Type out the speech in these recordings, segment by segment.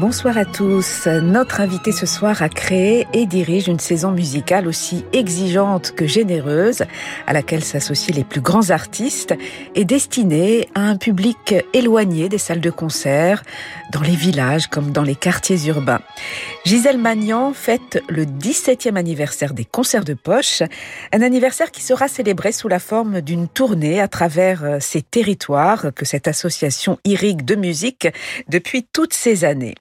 Bonsoir à tous. Notre invité ce soir a créé et dirige une saison musicale aussi exigeante que généreuse, à laquelle s'associent les plus grands artistes, et destinée à un public éloigné des salles de concert, dans les villages comme dans les quartiers urbains. Gisèle Magnan fête le 17e anniversaire des concerts de poche, un anniversaire qui sera célébré sous la forme d'une tournée à travers euh, ces territoires que cette association irrigue de musique depuis toutes ces années.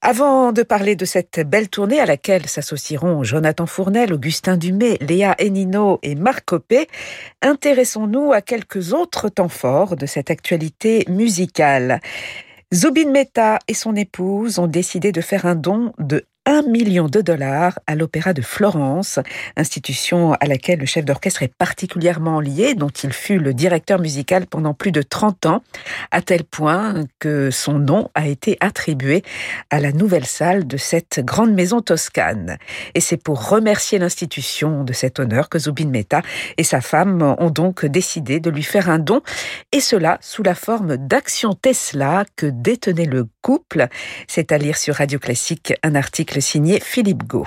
Avant de parler de cette belle tournée à laquelle s'associeront Jonathan Fournel, Augustin Dumay, Léa Enino et Marc Copé, intéressons-nous à quelques autres temps forts de cette actualité musicale. Zubin Mehta et son épouse ont décidé de faire un don de 1 million de dollars à l'Opéra de Florence, institution à laquelle le chef d'orchestre est particulièrement lié, dont il fut le directeur musical pendant plus de 30 ans, à tel point que son nom a été attribué à la nouvelle salle de cette grande maison toscane. Et c'est pour remercier l'institution de cet honneur que Zubin Mehta et sa femme ont donc décidé de lui faire un don, et cela sous la forme d'action Tesla que détenait le couple. C'est à lire sur Radio Classique un article signé Philippe Gau.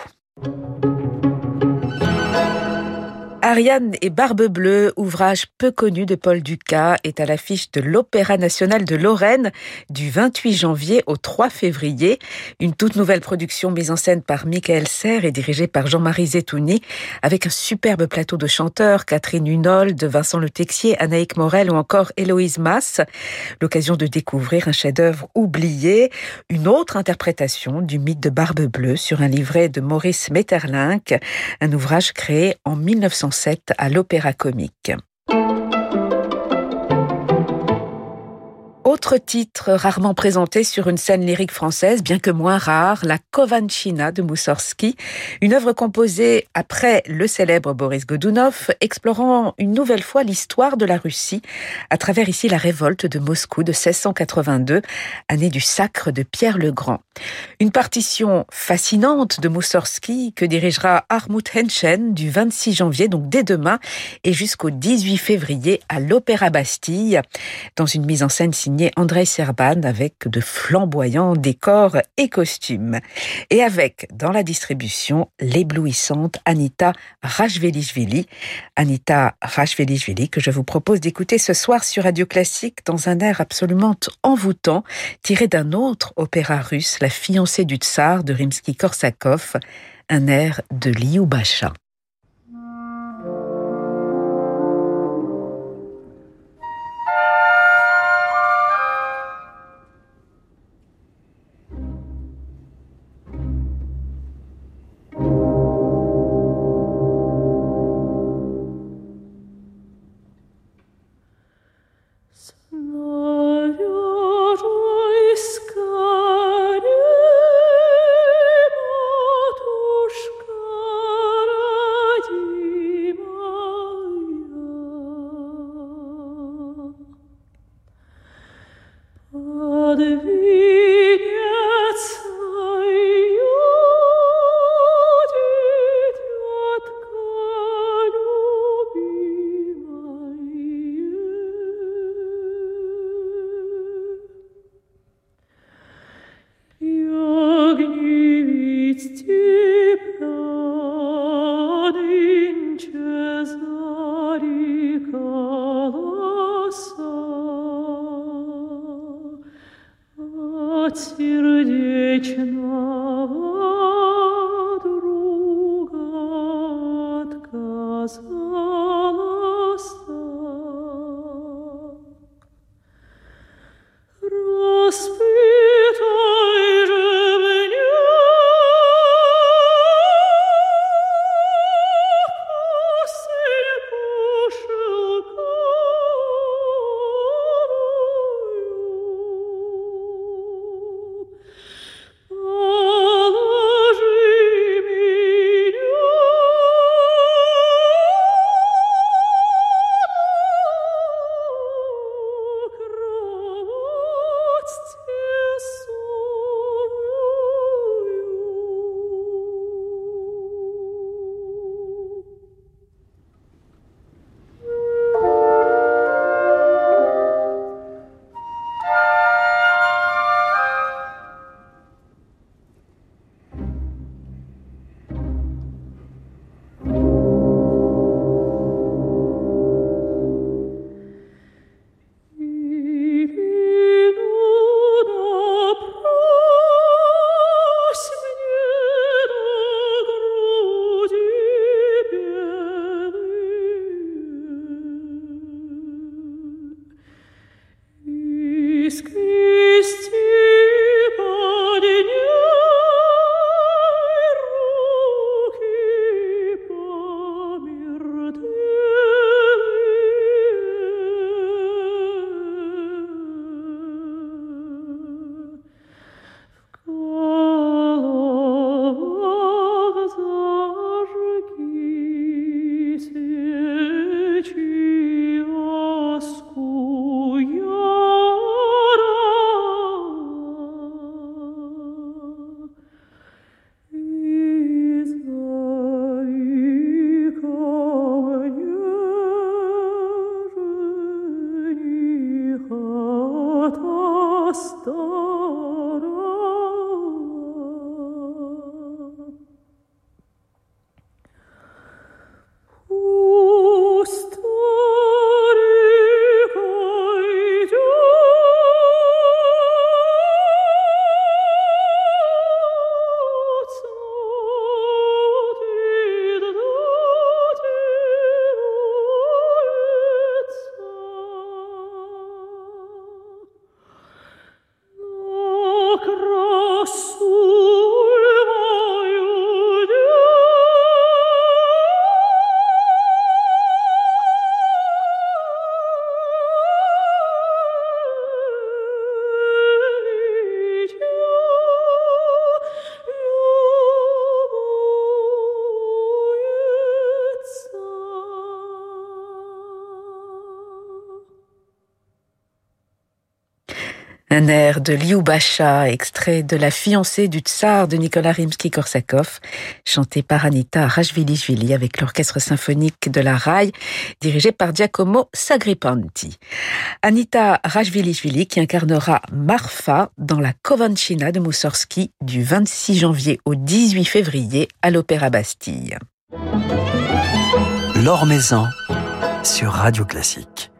Ariane et Barbe Bleue, ouvrage peu connu de Paul Ducas, est à l'affiche de l'Opéra national de Lorraine du 28 janvier au 3 février. Une toute nouvelle production mise en scène par Michael Serre et dirigée par Jean-Marie Zetouni, avec un superbe plateau de chanteurs, Catherine Hunold, Vincent Le Texier, Anaïk Morel ou encore Héloïse Masse. L'occasion de découvrir un chef-d'œuvre oublié, une autre interprétation du mythe de Barbe Bleue sur un livret de Maurice Metterlinck, un ouvrage créé en 1900 à l'Opéra Comique. Autre titre rarement présenté sur une scène lyrique française, bien que moins rare, La Kovanchina de Moussorski, une œuvre composée après le célèbre Boris Godunov, explorant une nouvelle fois l'histoire de la Russie à travers ici la révolte de Moscou de 1682, année du sacre de Pierre le Grand. Une partition fascinante de Moussorski que dirigera Armut Henschen du 26 janvier, donc dès demain, et jusqu'au 18 février à l'Opéra Bastille, dans une mise en scène signée André Serban avec de flamboyants décors et costumes. Et avec, dans la distribution, l'éblouissante Anita Rajvelishvili. Anita Rajvelishvili que je vous propose d'écouter ce soir sur Radio Classique dans un air absolument envoûtant, tiré d'un autre opéra russe, La fiancée du tsar de Rimsky-Korsakov, un air de Liubasha. de vue. Un air de Liubasha, extrait de La fiancée du tsar de Nicolas Rimsky-Korsakov, chanté par Anita Rajvili-Jvili avec l'orchestre symphonique de la RAI, dirigé par Giacomo Sagripanti. Anita Rajvili-Jvili qui incarnera Marfa dans la Kovanchina de Moussorski du 26 janvier au 18 février à l'Opéra Bastille. L'Or sur Radio Classique.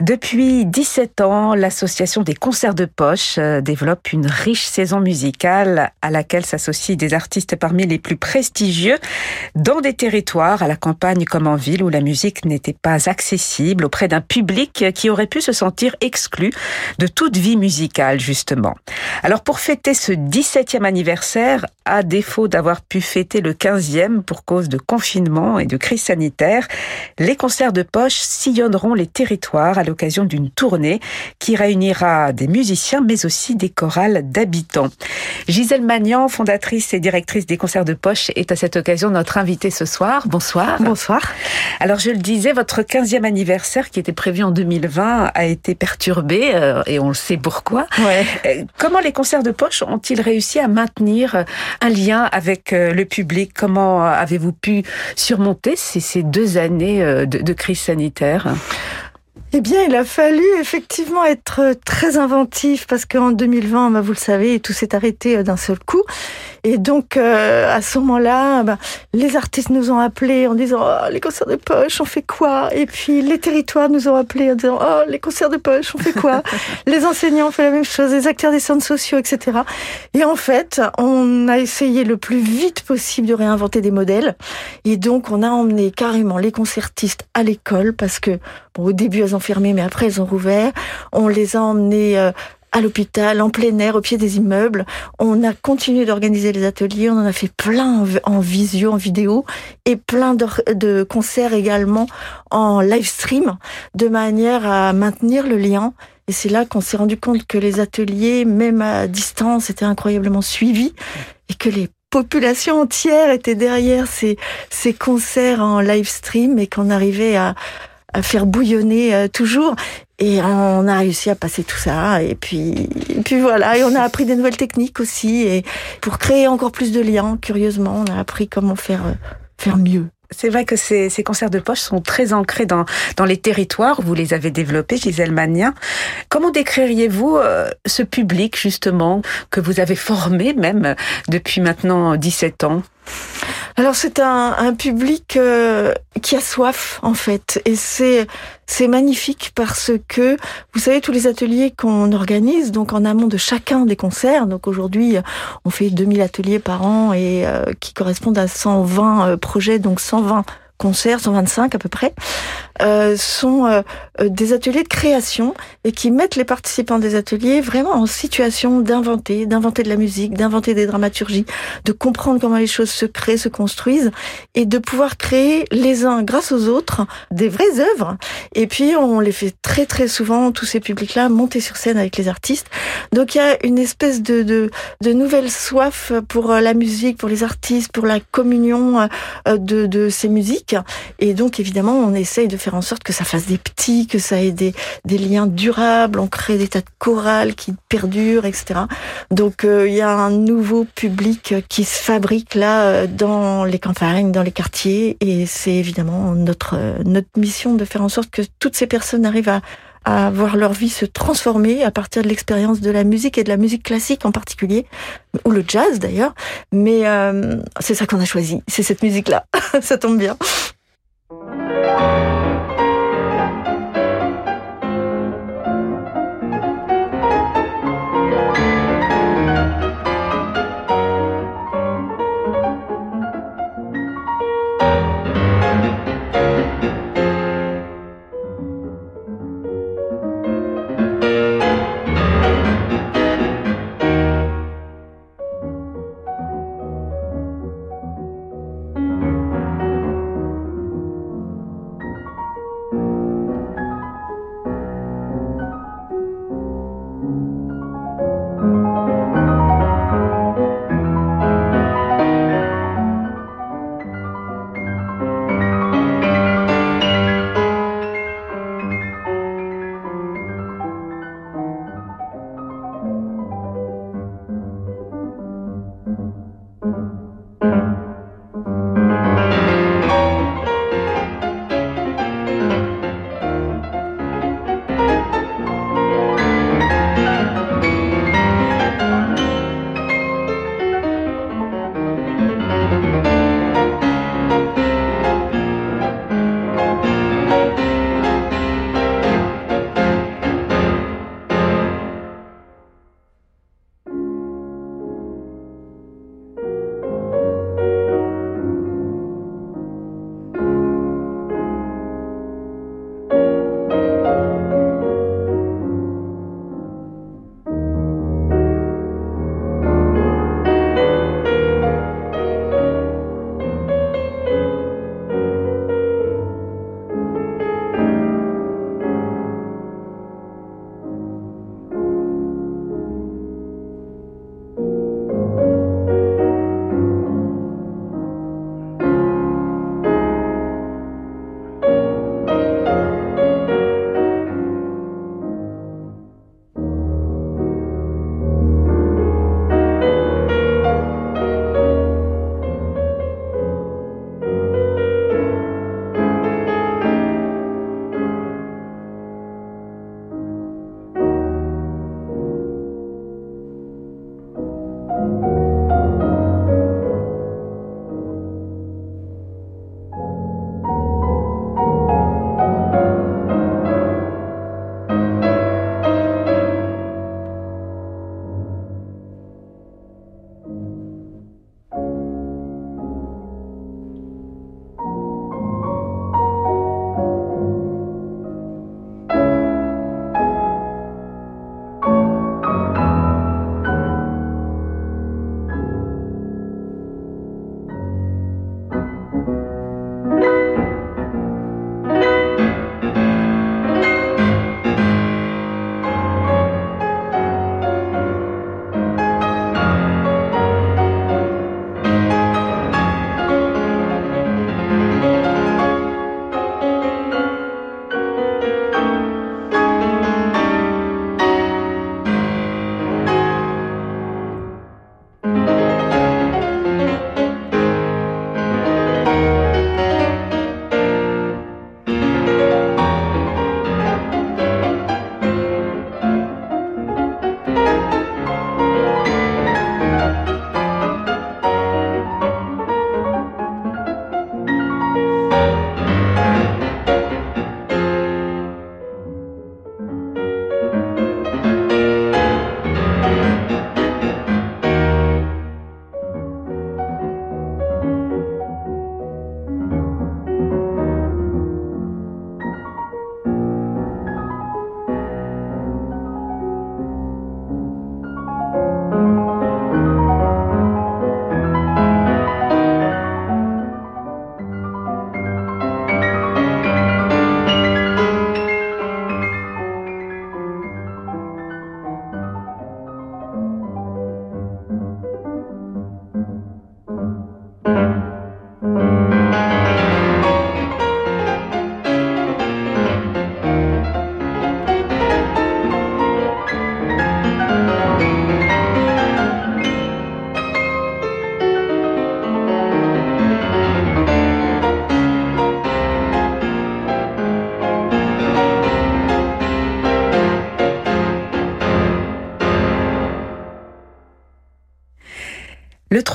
Depuis 17 ans, l'association des concerts de poche euh, développe une riche saison musicale à laquelle s'associent des artistes parmi les plus prestigieux dans des territoires, à la campagne comme en ville, où la musique n'était pas accessible auprès d'un public qui aurait pu se sentir exclu de toute vie musicale, justement. Alors pour fêter ce 17e anniversaire, à défaut d'avoir pu fêter le 15e pour cause de confinement et de crise sanitaire, les concerts de poche sillonneront les territoires l'occasion d'une tournée qui réunira des musiciens mais aussi des chorales d'habitants. Gisèle Magnan, fondatrice et directrice des concerts de poche, est à cette occasion notre invitée ce soir. Bonsoir. Bonsoir. Alors je le disais, votre 15e anniversaire qui était prévu en 2020 a été perturbé euh, et on le sait pourquoi. Ouais. Euh, comment les concerts de poche ont-ils réussi à maintenir un lien avec euh, le public? Comment avez-vous pu surmonter ces, ces deux années de, de crise sanitaire? Eh bien, il a fallu effectivement être très inventif parce qu'en 2020, bah, vous le savez, tout s'est arrêté euh, d'un seul coup. Et donc, euh, à ce moment-là, bah, les artistes nous ont appelés en disant oh, les concerts de poche, on fait quoi? Et puis les territoires nous ont appelés en disant oh, les concerts de poche, on fait quoi? Les enseignants ont fait la même chose, les acteurs des centres sociaux, etc. Et en fait, on a essayé le plus vite possible de réinventer des modèles. Et donc, on a emmené carrément les concertistes à l'école parce que bon, au début, elles ont fermé, mais après, elles ont rouvert. On les a emmenés euh, à l'hôpital, en plein air, au pied des immeubles. On a continué d'organiser les ateliers, on en a fait plein en visio, en vidéo, et plein de, concerts également en live stream, de manière à maintenir le lien. Et c'est là qu'on s'est rendu compte que les ateliers, même à distance, étaient incroyablement suivis et que les populations entières étaient derrière ces concerts en live stream et qu'on arrivait à, faire bouillonner euh, toujours. Et on a réussi à passer tout ça. Et puis, et puis voilà. Et on a appris des nouvelles techniques aussi. Et pour créer encore plus de liens, curieusement, on a appris comment faire, euh, faire mieux. C'est vrai que ces, ces, concerts de poche sont très ancrés dans, dans les territoires. Vous les avez développés, Gisèle Magnin. Comment décririez-vous euh, ce public, justement, que vous avez formé même depuis maintenant 17 ans? Alors c'est un, public euh, qui a soif en fait. Et c'est c'est magnifique parce que vous savez tous les ateliers qu'on organise donc en amont de chacun des concerts donc aujourd'hui on fait 2000 ateliers par an et euh, qui correspondent à 120 euh, projets donc 120 concerts, 125 à peu près, euh, sont euh, euh, des ateliers de création et qui mettent les participants des ateliers vraiment en situation d'inventer, d'inventer de la musique, d'inventer des dramaturgies, de comprendre comment les choses se créent, se construisent et de pouvoir créer les uns grâce aux autres des vraies œuvres. Et puis on les fait très très souvent, tous ces publics-là, monter sur scène avec les artistes. Donc il y a une espèce de, de, de nouvelle soif pour la musique, pour les artistes, pour la communion de, de ces musiques. Et donc évidemment on essaye de faire en sorte que ça fasse des petits, que ça ait des, liens durables, on crée des tas de chorales qui perdurent, etc. Donc euh, il y a un nouveau public qui se fabrique là euh, dans les campagnes, dans les quartiers, et c'est évidemment notre, euh, notre mission de faire en sorte que toutes ces personnes arrivent à voir leur vie se transformer à partir de l'expérience de la musique et de la musique classique en particulier, ou le jazz d'ailleurs. Mais c'est ça qu'on a choisi, c'est cette musique-là. ça tombe bien.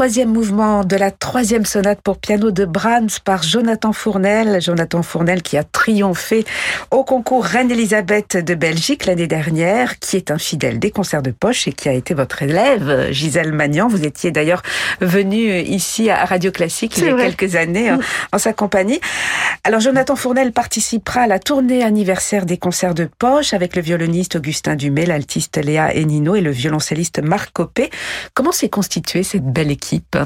Troisième mouvement de la troisième sonate pour piano de Brahms par Jonathan Fournel. Jonathan Fournel qui a triomphé au concours Reine-Elisabeth de Belgique l'année dernière, qui est un fidèle des concerts de poche et qui a été votre élève, Gisèle Magnan. Vous étiez d'ailleurs venu ici à Radio Classique il y a quelques années en, sa compagnie. Alors Jonathan Fournel participera à la tournée anniversaire des concerts de poche avec le violoniste Augustin Dumay, l'altiste Léa Enino et le violoncelliste Marc Copé. Comment s'est constituée cette belle l'équipe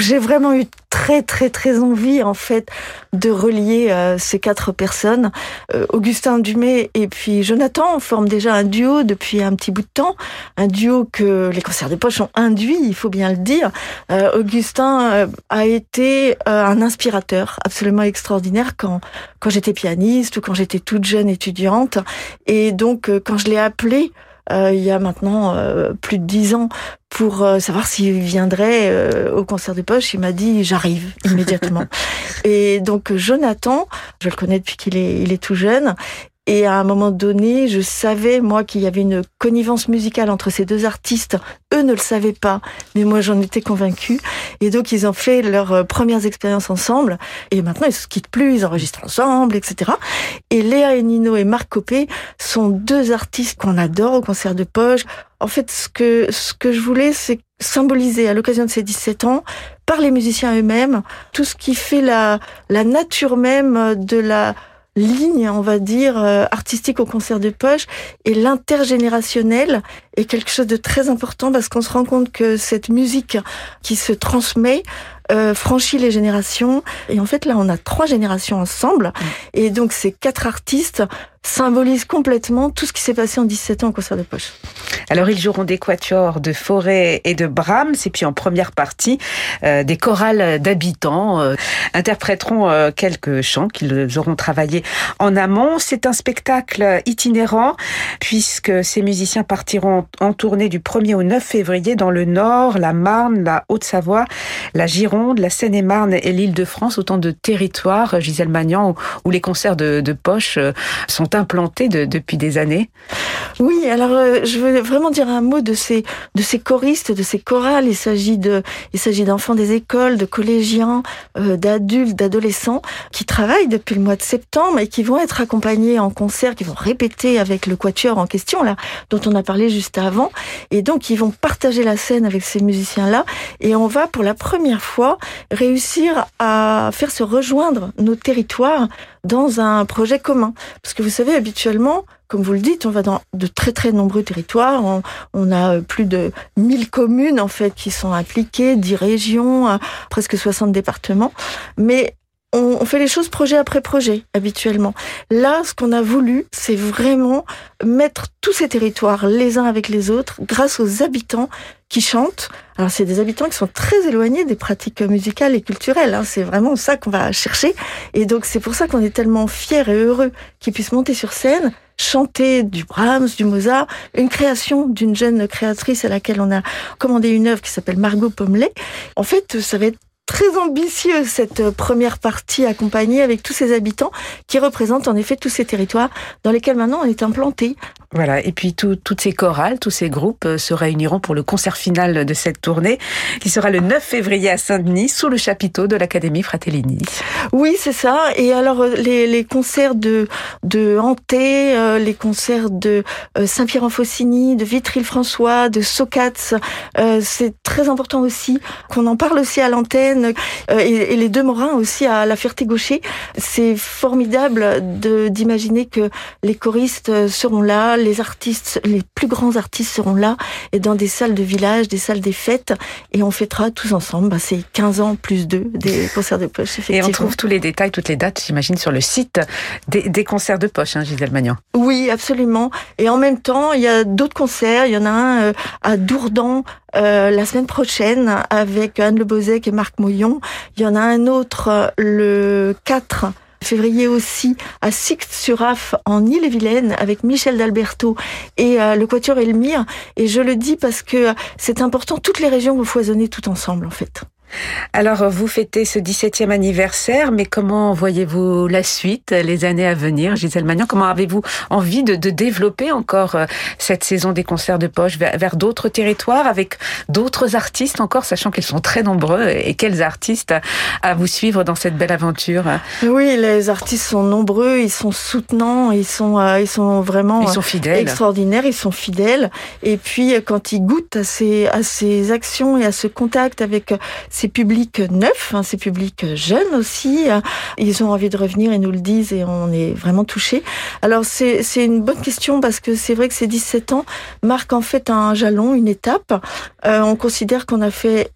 J'ai vraiment eu très très très envie en fait de relier euh, ces quatre personnes. Euh, Augustin Dumay et puis Jonathan forment déjà un duo depuis un petit bout de temps, un duo que les concerts de poche ont induit, il faut bien le dire. Euh, Augustin a été un inspirateur absolument extraordinaire quand quand j'étais pianiste ou quand j'étais toute jeune étudiante et donc quand je l'ai appelé il y a maintenant plus de dix ans pour euh, savoir s'il viendrait euh, au concert de poche. Il m'a dit j'arrive immédiatement. et donc Jonathan, je le connais depuis qu'il est, il est tout jeune, et à un moment donné, je savais, moi, qu'il y avait une connivence musicale entre ces deux artistes. Eux ne le savaient pas, mais moi, j'en étais convaincue. Et donc, ils ont fait leurs euh, premières expériences ensemble. Et maintenant, ils se quittent plus, ils enregistrent ensemble, etc. Et Léa et Nino et Marc Copé sont deux artistes qu'on adore au concert de poche. En fait, ce que, ce que je voulais, c'est symboliser à l'occasion de ces 17 ans, par les musiciens eux-mêmes, tout ce qui fait la, la nature même de la, ligne, on va dire, euh, artistique au concert de poche et l'intergénérationnel est quelque chose de très important parce qu'on se rend compte que cette musique qui se transmet euh, franchit les générations. Et en fait, là, on a trois générations ensemble. Mm. Et donc, ces quatre artistes symbolisent complètement tout ce qui s'est passé en 17 ans au concert de poche. Alors, ils joueront des quatuors de Forêt et de Brahms, et puis en première partie, euh, des chorales d'habitants euh, interpréteront euh, quelques chants qu'ils auront travaillés en amont. C'est un spectacle itinérant, puisque ces musiciens partiront en tournée du 1er au 9 février dans le Nord, la Marne, la Haute-Savoie, la Gironde, de la Seine-et-Marne et l'Île-de-France, autant de territoires, Gisèle Magnan, où, les concerts de, poche euh, sont sont implantés depuis des années. Oui, alors je veux vraiment dire un mot de ces de ces choristes, de ces chorales. Il s'agit de il s'agit d'enfants des écoles, de collégiens, d'adultes, d'adolescents qui travaillent depuis le mois de septembre et qui vont être accompagnés en concert, qui vont répéter avec le quatuor en question là, dont on a parlé juste avant, et donc ils vont partager la scène avec ces musiciens-là, et on va pour la première fois réussir à faire se rejoindre nos territoires dans un projet commun. Parce que vous savez, habituellement, comme vous le dites, on va dans de très très nombreux territoires. On, a plus de 1000 communes en fait qui sont impliquées, 10 régions, presque 60 départements. Mais on, fait les choses projet après projet habituellement. Là, ce qu'on a voulu, c'est vraiment mettre tous ces territoires les uns avec les autres grâce aux habitants qui chantent. Alors c'est des habitants qui sont très éloignés des pratiques musicales et culturelles. Hein. C'est vraiment ça qu'on va chercher. Et donc c'est pour ça qu'on est tellement fiers et heureux qu'ils puissent monter sur scène, chanter du Brahms, du Mozart, une création d'une jeune créatrice à laquelle on a commandé une œuvre qui s'appelle Margot Pomelet. En fait, ça va être très ambitieux cette première partie accompagnée avec tous ces habitants qui représentent en effet tous ces territoires dans lesquels maintenant on est implanté. Voilà, et puis toutes ces chorales, tous ces groupes euh, se réuniront pour le concert final de cette tournée qui sera le 9 février à Saint-Denis sous le chapiteau de l'Académie Fratellini. Oui, c'est ça. Et alors euh, les, les concerts de de Hanté, euh, les concerts de Saint-Pierre-en-Faucigny, de Vitry-le-François, de Socats, c'est très important aussi qu'on en parle aussi à l'antenne et, les deux Morins aussi à la Ferté-Gaucher. C'est formidable d'imaginer que les choristes seront là les artistes, les plus grands artistes seront là et dans des salles de village, des salles des fêtes et on fêtera tous ensemble. Bah, c'est 15 ans plus 2 des concerts de poche, effectivement. Et on trouve tous les détails, toutes les dates, j'imagine, sur le site des, concerts de poche, hein, Gisèle Magnan. Oui, absolument. Et en même temps, il y a d'autres concerts. Il y en a un euh, à Dourdan euh, la semaine prochaine avec Anne Le Bozec et Marc Moyon. Il y en a un autre euh, le 4 février aussi à Sixte-sur-Af en Ille-et-Vilaine avec Michel d'Alberto et euh, le Quatuor Elmire. Et je le dis parce que c'est important, toutes les régions vont foisonner tout ensemble en fait. Alors, vous fêtez ce 17e anniversaire, mais comment voyez-vous la suite, les années à venir, Gisèle Magnan Comment avez-vous envie de, développer encore euh, cette saison des concerts de poche vers, d'autres territoires, avec d'autres artistes encore, sachant qu'ils sont très nombreux Et quels artistes à vous suivre dans cette belle aventure? Oui, les artistes sont nombreux, ils sont soutenants, ils sont, euh, ils sont vraiment ils sont fidèles. extraordinaires, ils sont fidèles. Et puis, quand ils goûtent à ces, à ces actions et à ce contact avec ces publics neufs, hein, ces publics jeunes aussi. Ils ont envie de revenir et nous le disent et on est vraiment touchés. Alors c'est une bonne question parce que c'est vrai que ces 17 ans marquent en fait un jalon, une étape. Euh, on considère qu'on a fait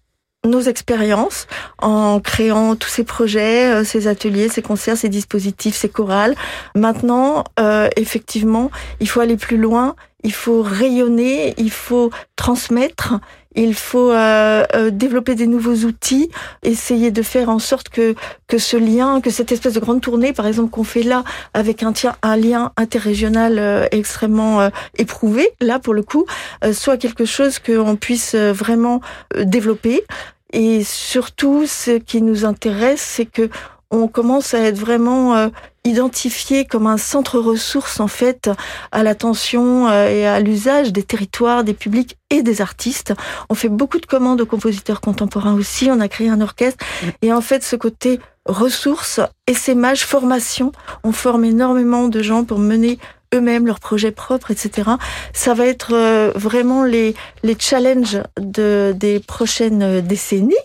nos expériences en créant tous ces projets, euh, ces ateliers, ces concerts, ces dispositifs, ces chorales. Maintenant, euh, effectivement, il faut aller plus loin, il faut rayonner, il faut transmettre, il faut euh, euh, développer des nouveaux outils, essayer de faire en sorte que que ce lien, que cette espèce de grande tournée, par exemple, qu'on fait là avec un, un lien interrégional euh, extrêmement éprouvé, là pour le coup, soit quelque chose qu'on puisse vraiment développer. Et surtout, ce qui nous intéresse, c'est que on commence à être vraiment euh, identifié comme un centre ressource en fait à l'attention euh, et à l'usage des territoires, des publics et des artistes. On fait beaucoup de commandes aux compositeurs contemporains aussi. On a créé un orchestre mm. et en fait ce côté ressources, essaimage, formation, on forme énormément de gens pour mener eux-mêmes leurs projets propres, etc. Ça va être euh, vraiment les, les challenges de, des prochaines décennies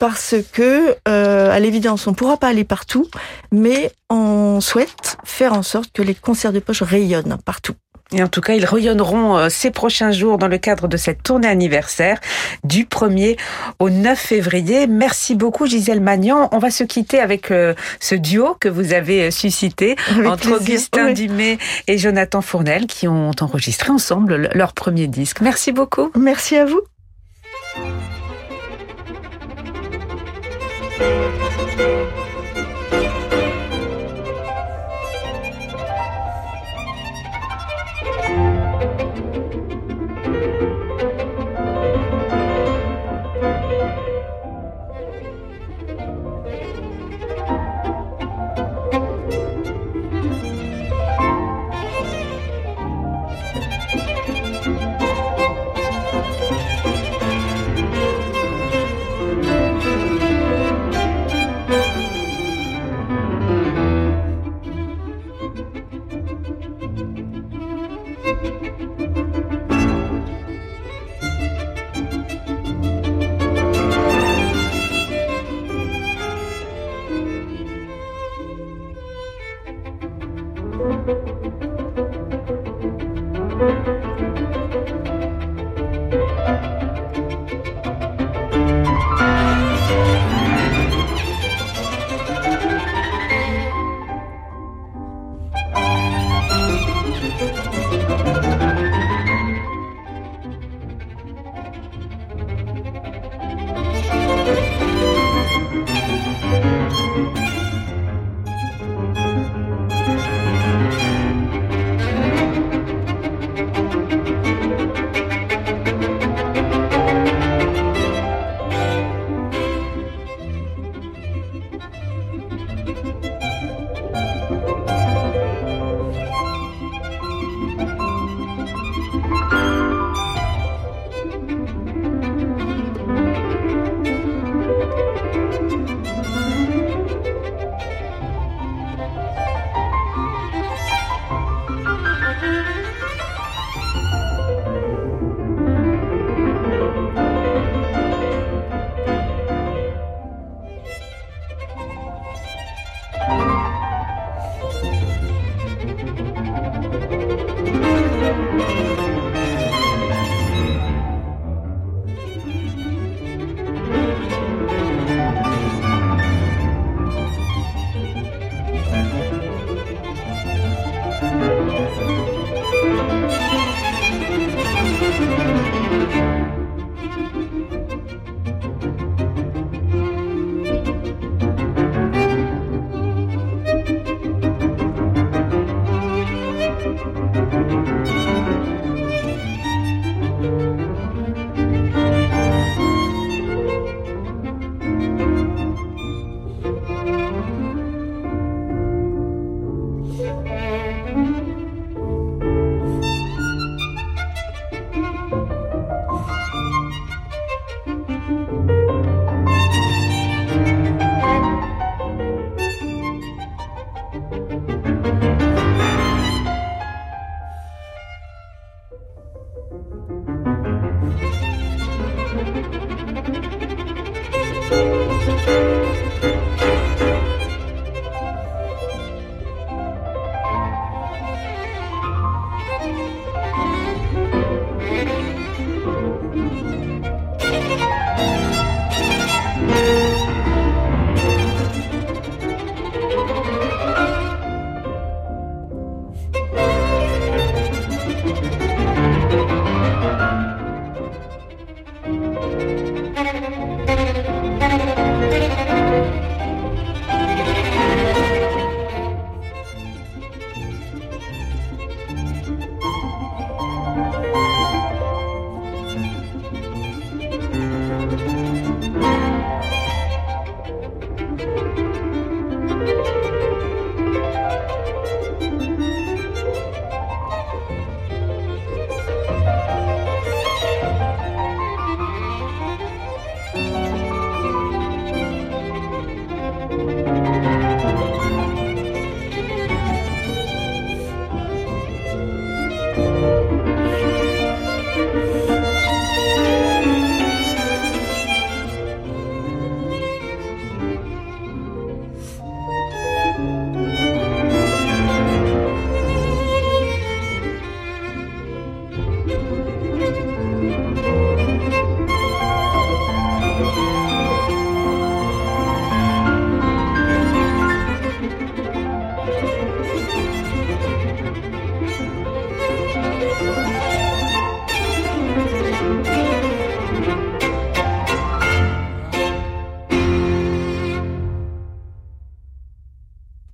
parce que, euh, à l'évidence, on ne pourra pas aller partout, mais on souhaite faire en sorte que les concerts de poche rayonnent partout. Et en tout cas, ils rayonneront euh, ces prochains jours dans le cadre de cette tournée anniversaire du 1er au 9 février. Merci beaucoup Gisèle Magnan. On va se quitter avec euh, ce duo que vous avez suscité entre Augustin Dumay et Jonathan Fournel qui ont enregistré ensemble leur premier disque. Merci beaucoup. Merci à vous. Música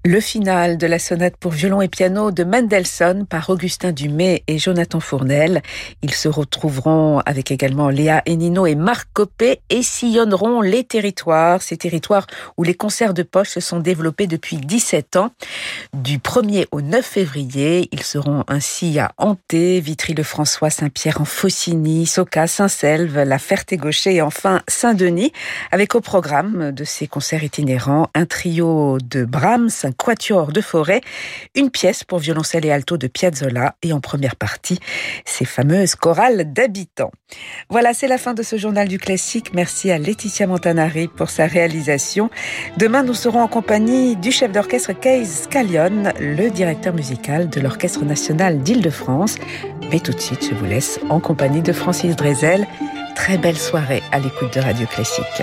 Le final de la sonate pour violon et piano de Mendelssohn par Augustin Dumay et Jonathan Fournel. Ils se retrouveront avec également Léa Enino et Marc Copé et sillonneront les territoires, ces territoires où les concerts de poche se sont développés depuis 17 ans. Du 1er au 9 février, ils seront ainsi à Hanté, Vitry-le-François, Saint-Pierre en Faucigny, Soca, Saint-Selve, La Ferté-Gaucher et enfin Saint-Denis, avec au programme de ces concerts itinérants un trio de Brahms, quatuor de forêt, une pièce pour violoncelle et alto de Piazzolla et en première partie, ces fameuses chorales d'habitants. Voilà, c'est la fin de ce journal du classique. Merci à Laetitia Montanari pour sa réalisation. Demain, nous serons en compagnie du chef d'orchestre Case Scallion, le directeur musical de l'Orchestre national d'Île-de-France. Mais tout de suite, je vous laisse en compagnie de Francis Drezel. Très belle soirée à l'écoute de Radio Classique.